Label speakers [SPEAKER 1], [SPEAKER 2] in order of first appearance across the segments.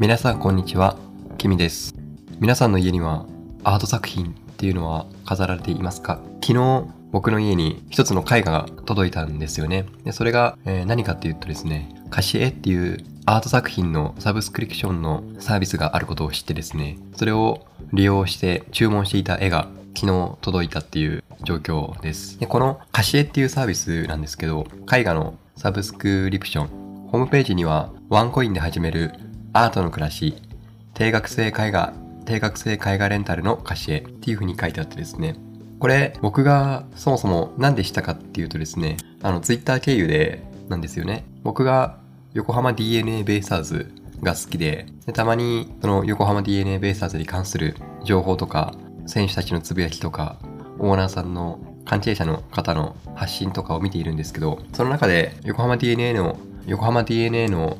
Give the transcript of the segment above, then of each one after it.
[SPEAKER 1] 皆さんこんにちは、キミです。皆さんの家にはアート作品っていうのは飾られていますか？昨日僕の家に一つの絵画が届いたんですよね。でそれが、えー何かっていうとですね、カシエっていうアート作品のサブスクリプションのサービスがあることを知ってですね、それを利用して注文していた絵が昨日届いたっていう状況です。でこのカシエっていうサービスなんですけど、絵画のサブスクリプション、ホームページにはワンコインで始めるアートの暮らし、定額制絵画、定額制絵画レンタルのカシエっていう風に書いてあってですね。これ僕がそもそも何でしたかっていうとですね、あのツイッター経由でなんですよね。僕が横浜 DNA ベイスターズが好きででたまにその横浜 DNA ベイスターズに関する情報とか選手たちのつぶやきとかオーナーさんの関係者の方の発信とかを見ているんですけどその中で横浜 DNA の横浜 DNA の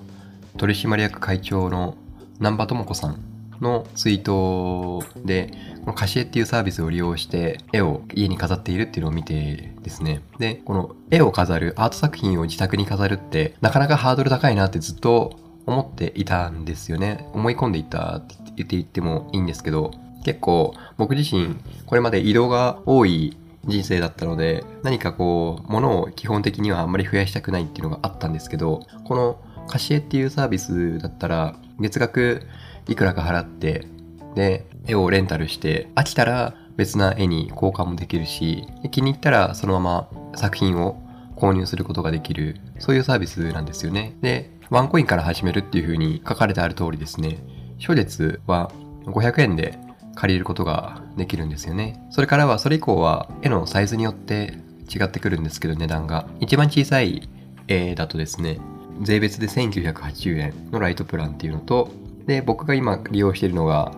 [SPEAKER 1] 取締役会長の南波智子さんのツイートでこのカシエっていうサービスを利用して絵を家に飾っているっていうのを見てですね。でこの絵を飾るアート作品を自宅に飾るってなかなかハードル高いなってずっと思っていたんですよね。思い込んでいたって言って言ってもいいんですけど結構僕自身これまで移動が多い人生だったので何かこう物を基本的にはあんまり増やしたくないっていうのがあったんですけどこのカシエっていうサービスだったら月額いくらか払ってで絵をレンタルして飽きたら別な絵に交換もできるし気に入ったらそのまま作品を購入することができるそういうサービスなんですよね。でワンコインから始めるっていう風に書かれてある通りですね。初月は500円で借りることができるんですよね。それからはそれ以降は絵のサイズによって違ってくるんですけど値段が。一番小さい絵だとですね税別で1980円のライトプランっていうのとで僕が今利用しているのが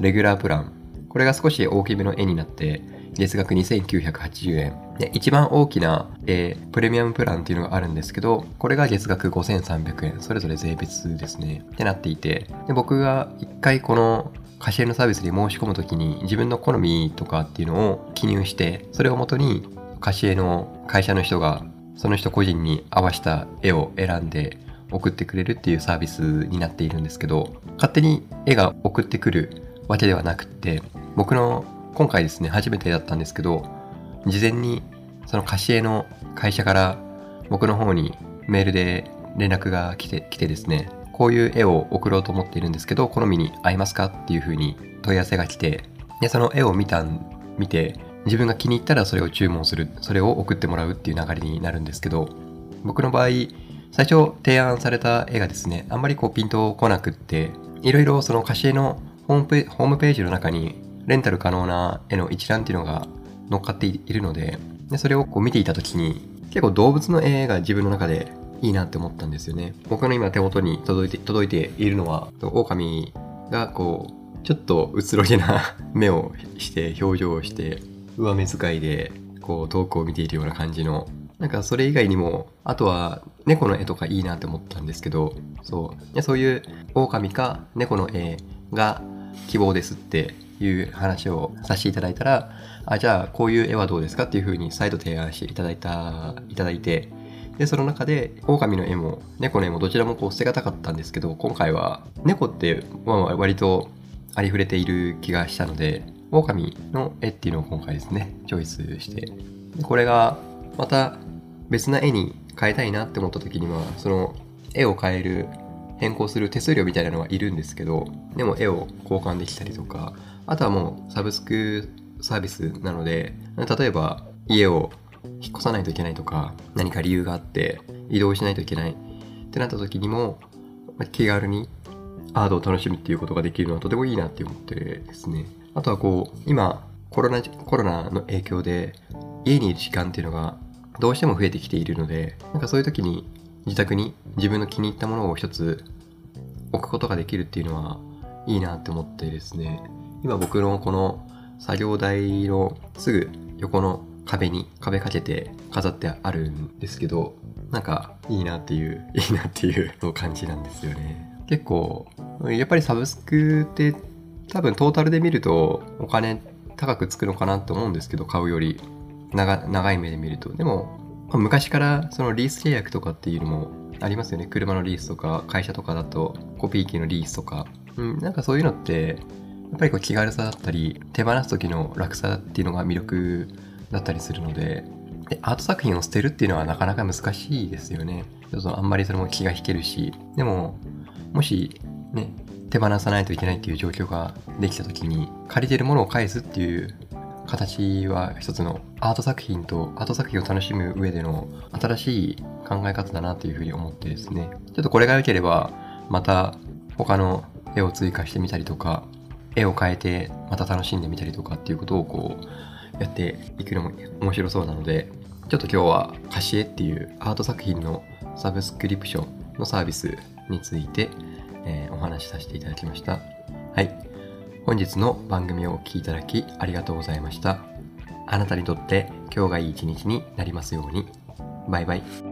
[SPEAKER 1] レギュラープラン。これが少し大きめの絵になって月額2980円。で一番大きな、えープレミアムプランっていうのがあるんですけどこれが月額5300円。それぞれ税別ですね。ってなっていて。で僕が一回このカシエのサービスに申し込むときに自分の好みとかっていうのを記入してそれをもとにカシエの会社の人がその人個人に合わせた絵を選んで送ってくれるっていうサービスになっているんですけど勝手に絵が送ってくるわけではなくって僕の今回ですね初めてだったんですけど事前にそのカシエの会社から僕の方にメールで連絡が来て来てですねこういう絵を送ろうと思っているんですけど好みに合いますかっていうふうに問い合わせが来てでその絵を見たん見て自分が気に入ったらそれを注文するそれを送ってもらうっていう流れになるんですけど僕の場合最初提案された絵がですねあんまりこうピンとこなくっていろいろそのカシエのホームペホームページの中にレンタル可能な絵の一覧っていうのが乗っかっているのででそれをこう見ていた時に結構動物の絵が自分の中でいいなって思ったんですよね。僕の今手元に届いて届いているのは狼がこうちょっとうつろげな目をして表情をして上目遣いでこう遠くを見ているような感じのなんかそれ以外にもあとは猫の絵とかいいなって思ったんですけどそう。そういう狼か猫の絵が希望ですっていう話をさせていただいたらあじゃあこういう絵はどうですかっていうふうに再度提案していただいたいただいてでその中で狼の絵も猫の絵もどちらもこう捨てがたかったんですけど今回は猫って割とありふれている気がしたので狼の絵っていうのを今回ですねチョイスして。これがまた別な絵に変えたいなって思った時にはその絵を変える変更する手数料みたいなのはいるんですけどでも絵を交換できたりとかあとはもうサブスクサービスなので例えば家を引っ越さないといけないとか何か理由があって移動しないといけないってなった時にも気軽にアートを楽しむっていうことができるのはとてもいいなって思ってですね。あとはこう今コロナコロナの影響で家にいる時間っていうのがどうしても増えてきているのでなんかそういう時に自宅に自分の気に入ったものを一つ置くことができるっていうのはいいなって思ってですね。今僕のこの作業台のすぐ横の壁に壁かけて飾ってあるんですけどなんかいいなっていういいなっていう感じなんですよね。結構やっぱりサブスクって多分トータルで見るとお金高くつくのかなって思うんですけど買うより長長い目で見るとでも昔からそのリース契約とかっていうのもありますよね。車のリースとか、会社とかだとコピー機のリースとか。うん、なんかそういうのって、やっぱりこう気軽さだったり、手放す時の楽さっていうのが魅力だったりするので、でアート作品を捨てるっていうのはなかなか難しいですよね。ちょっとあんまりそれも気が引けるし、でも、もしね、手放さないといけないっていう状況ができた時に、借りてるものを返すっていう形は一つのアート作品とアート作品を楽しむ上での新しい考え方だなというふうに思ってですね、ちょっとこれが良ければ、また他の絵を追加してみたりとか、絵を変えてまた楽しんでみたりとかっていうことをこうやっていくのも面白そうなので、ちょっと今日は貸し絵っていうアート作品のサブスクリプションのサービスについて、えー、お話しさせていただきました。はい。本日の番組をお聴きいただきありがとうございました。あなたにとって今日がいい一日になりますように。バイバイ。